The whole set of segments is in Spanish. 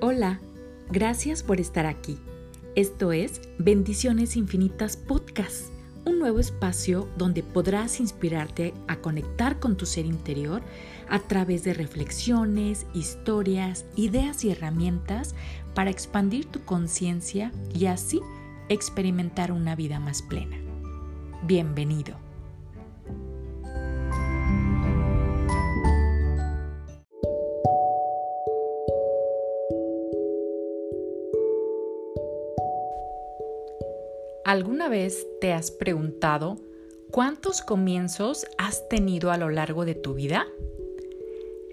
Hola, gracias por estar aquí. Esto es Bendiciones Infinitas Podcast, un nuevo espacio donde podrás inspirarte a conectar con tu ser interior a través de reflexiones, historias, ideas y herramientas para expandir tu conciencia y así experimentar una vida más plena. Bienvenido. ¿Alguna vez te has preguntado cuántos comienzos has tenido a lo largo de tu vida?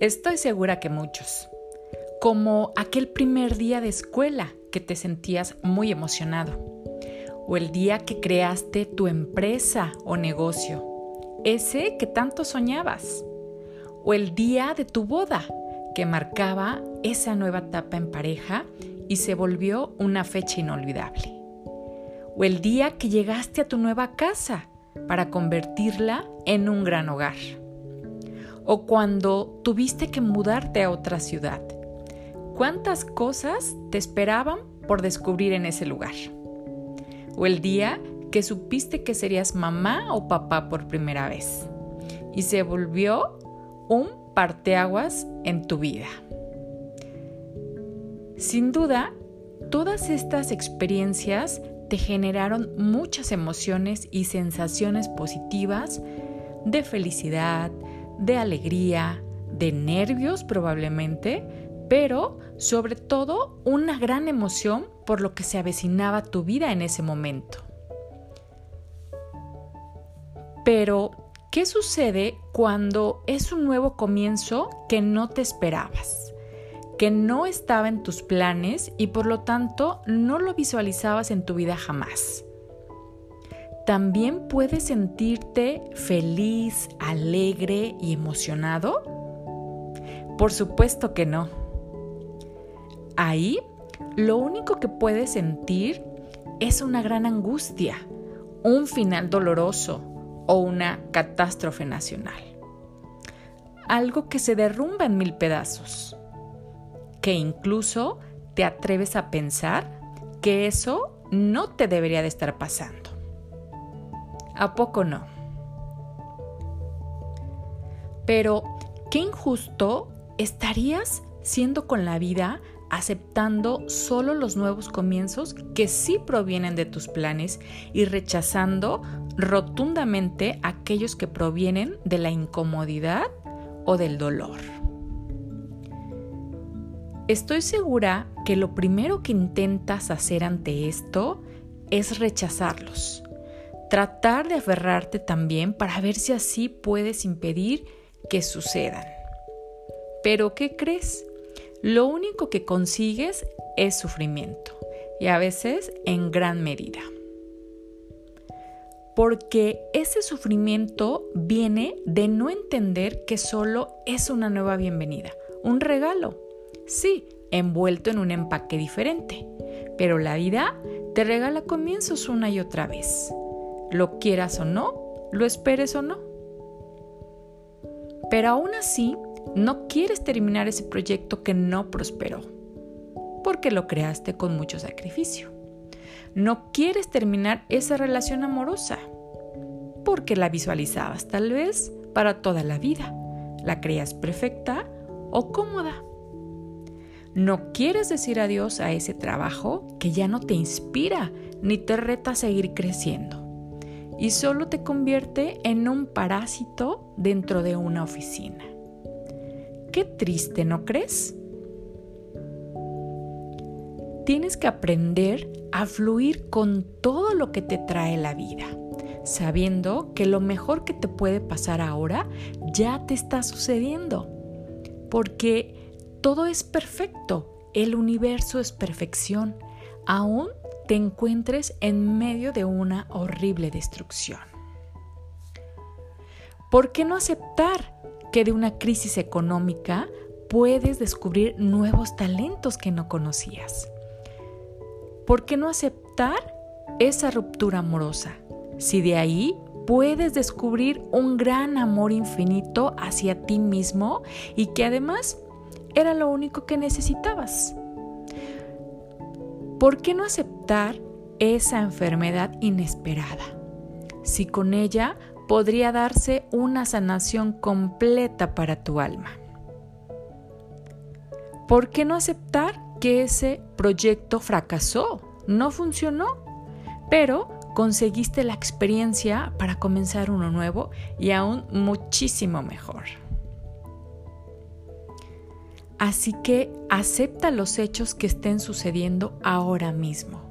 Estoy segura que muchos. Como aquel primer día de escuela que te sentías muy emocionado. O el día que creaste tu empresa o negocio. Ese que tanto soñabas. O el día de tu boda que marcaba esa nueva etapa en pareja y se volvió una fecha inolvidable o el día que llegaste a tu nueva casa para convertirla en un gran hogar. O cuando tuviste que mudarte a otra ciudad. ¿Cuántas cosas te esperaban por descubrir en ese lugar? O el día que supiste que serías mamá o papá por primera vez y se volvió un parteaguas en tu vida. Sin duda, todas estas experiencias te generaron muchas emociones y sensaciones positivas de felicidad, de alegría, de nervios probablemente, pero sobre todo una gran emoción por lo que se avecinaba tu vida en ese momento. Pero, ¿qué sucede cuando es un nuevo comienzo que no te esperabas? Que no estaba en tus planes y por lo tanto no lo visualizabas en tu vida jamás. ¿También puedes sentirte feliz, alegre y emocionado? Por supuesto que no. Ahí lo único que puedes sentir es una gran angustia, un final doloroso o una catástrofe nacional. Algo que se derrumba en mil pedazos que incluso te atreves a pensar que eso no te debería de estar pasando. ¿A poco no? Pero, qué injusto estarías siendo con la vida aceptando solo los nuevos comienzos que sí provienen de tus planes y rechazando rotundamente aquellos que provienen de la incomodidad o del dolor. Estoy segura que lo primero que intentas hacer ante esto es rechazarlos. Tratar de aferrarte también para ver si así puedes impedir que sucedan. Pero ¿qué crees? Lo único que consigues es sufrimiento y a veces en gran medida. Porque ese sufrimiento viene de no entender que solo es una nueva bienvenida, un regalo Sí, envuelto en un empaque diferente, pero la vida te regala comienzos una y otra vez. Lo quieras o no, lo esperes o no. Pero aún así, no quieres terminar ese proyecto que no prosperó, porque lo creaste con mucho sacrificio. No quieres terminar esa relación amorosa, porque la visualizabas tal vez para toda la vida. La creas perfecta o cómoda. No quieres decir adiós a ese trabajo que ya no te inspira ni te reta a seguir creciendo y solo te convierte en un parásito dentro de una oficina. Qué triste, ¿no crees? Tienes que aprender a fluir con todo lo que te trae la vida, sabiendo que lo mejor que te puede pasar ahora ya te está sucediendo, porque todo es perfecto, el universo es perfección, aún te encuentres en medio de una horrible destrucción. ¿Por qué no aceptar que de una crisis económica puedes descubrir nuevos talentos que no conocías? ¿Por qué no aceptar esa ruptura amorosa? Si de ahí puedes descubrir un gran amor infinito hacia ti mismo y que además era lo único que necesitabas. ¿por qué no aceptar esa enfermedad inesperada? Si con ella podría darse una sanación completa para tu alma. ¿Por qué no aceptar que ese proyecto fracasó? No funcionó, pero conseguiste la experiencia para comenzar uno nuevo y aún muchísimo mejor. Así que acepta los hechos que estén sucediendo ahora mismo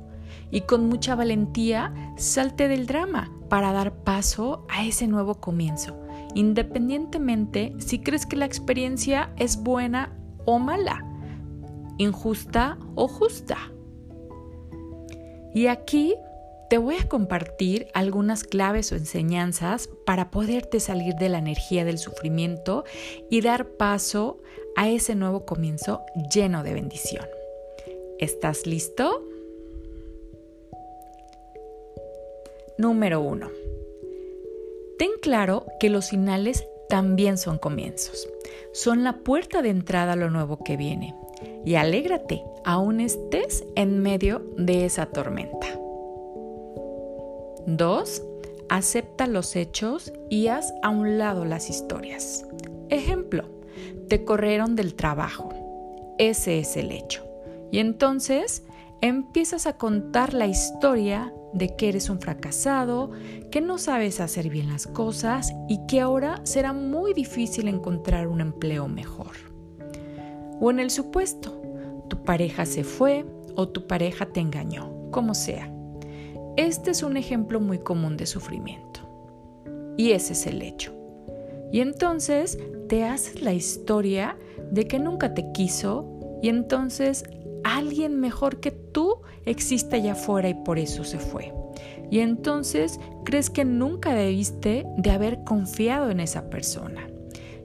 y con mucha valentía salte del drama para dar paso a ese nuevo comienzo, independientemente si crees que la experiencia es buena o mala, injusta o justa. Y aquí te voy a compartir algunas claves o enseñanzas para poderte salir de la energía del sufrimiento y dar paso a ese nuevo comienzo lleno de bendición. ¿Estás listo? Número 1. Ten claro que los finales también son comienzos. Son la puerta de entrada a lo nuevo que viene. Y alégrate, aún estés en medio de esa tormenta. 2. Acepta los hechos y haz a un lado las historias. Ejemplo, te corrieron del trabajo. Ese es el hecho. Y entonces empiezas a contar la historia de que eres un fracasado, que no sabes hacer bien las cosas y que ahora será muy difícil encontrar un empleo mejor. O en el supuesto, tu pareja se fue o tu pareja te engañó, como sea. Este es un ejemplo muy común de sufrimiento. Y ese es el hecho. Y entonces te haces la historia de que nunca te quiso y entonces alguien mejor que tú existe allá afuera y por eso se fue. Y entonces crees que nunca debiste de haber confiado en esa persona.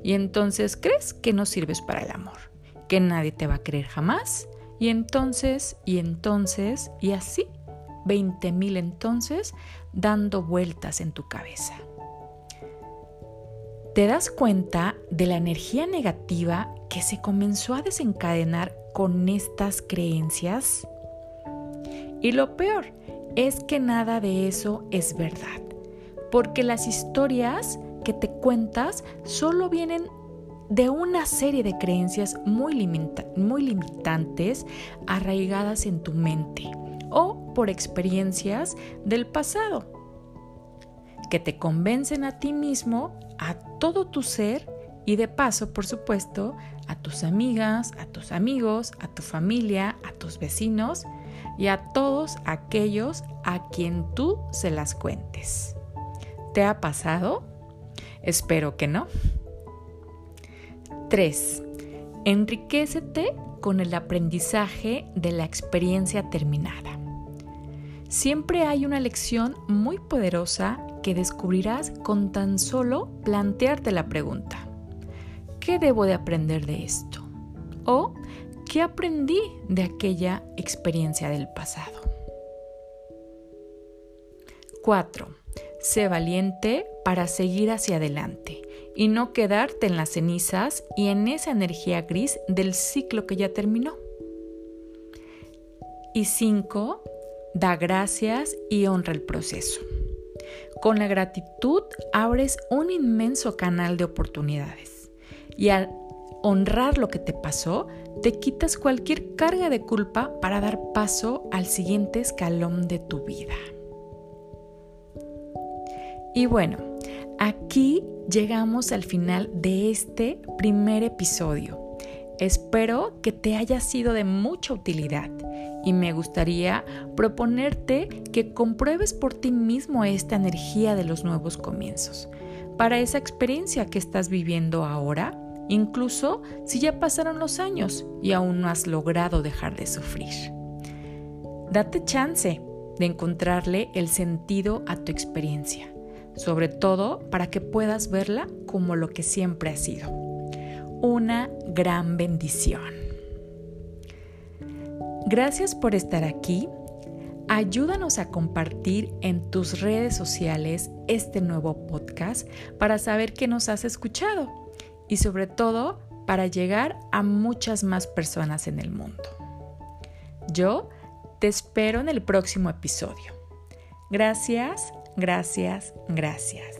Y entonces crees que no sirves para el amor, que nadie te va a creer jamás. Y entonces, y entonces, y así 20 mil entonces dando vueltas en tu cabeza. ¿Te das cuenta de la energía negativa que se comenzó a desencadenar con estas creencias? Y lo peor es que nada de eso es verdad, porque las historias que te cuentas solo vienen de una serie de creencias muy, muy limitantes arraigadas en tu mente o por experiencias del pasado, que te convencen a ti mismo, a todo tu ser y de paso, por supuesto, a tus amigas, a tus amigos, a tu familia, a tus vecinos y a todos aquellos a quien tú se las cuentes. ¿Te ha pasado? Espero que no. 3. Enriquecete con el aprendizaje de la experiencia terminada. Siempre hay una lección muy poderosa que descubrirás con tan solo plantearte la pregunta. ¿Qué debo de aprender de esto? ¿O qué aprendí de aquella experiencia del pasado? 4. Sé valiente para seguir hacia adelante y no quedarte en las cenizas y en esa energía gris del ciclo que ya terminó. Y 5 Da gracias y honra el proceso. Con la gratitud abres un inmenso canal de oportunidades y al honrar lo que te pasó, te quitas cualquier carga de culpa para dar paso al siguiente escalón de tu vida. Y bueno, aquí llegamos al final de este primer episodio. Espero que te haya sido de mucha utilidad y me gustaría proponerte que compruebes por ti mismo esta energía de los nuevos comienzos, para esa experiencia que estás viviendo ahora, incluso si ya pasaron los años y aún no has logrado dejar de sufrir. Date chance de encontrarle el sentido a tu experiencia, sobre todo para que puedas verla como lo que siempre ha sido una gran bendición. Gracias por estar aquí. Ayúdanos a compartir en tus redes sociales este nuevo podcast para saber que nos has escuchado y sobre todo para llegar a muchas más personas en el mundo. Yo Te espero en el próximo episodio. Gracias, gracias, gracias.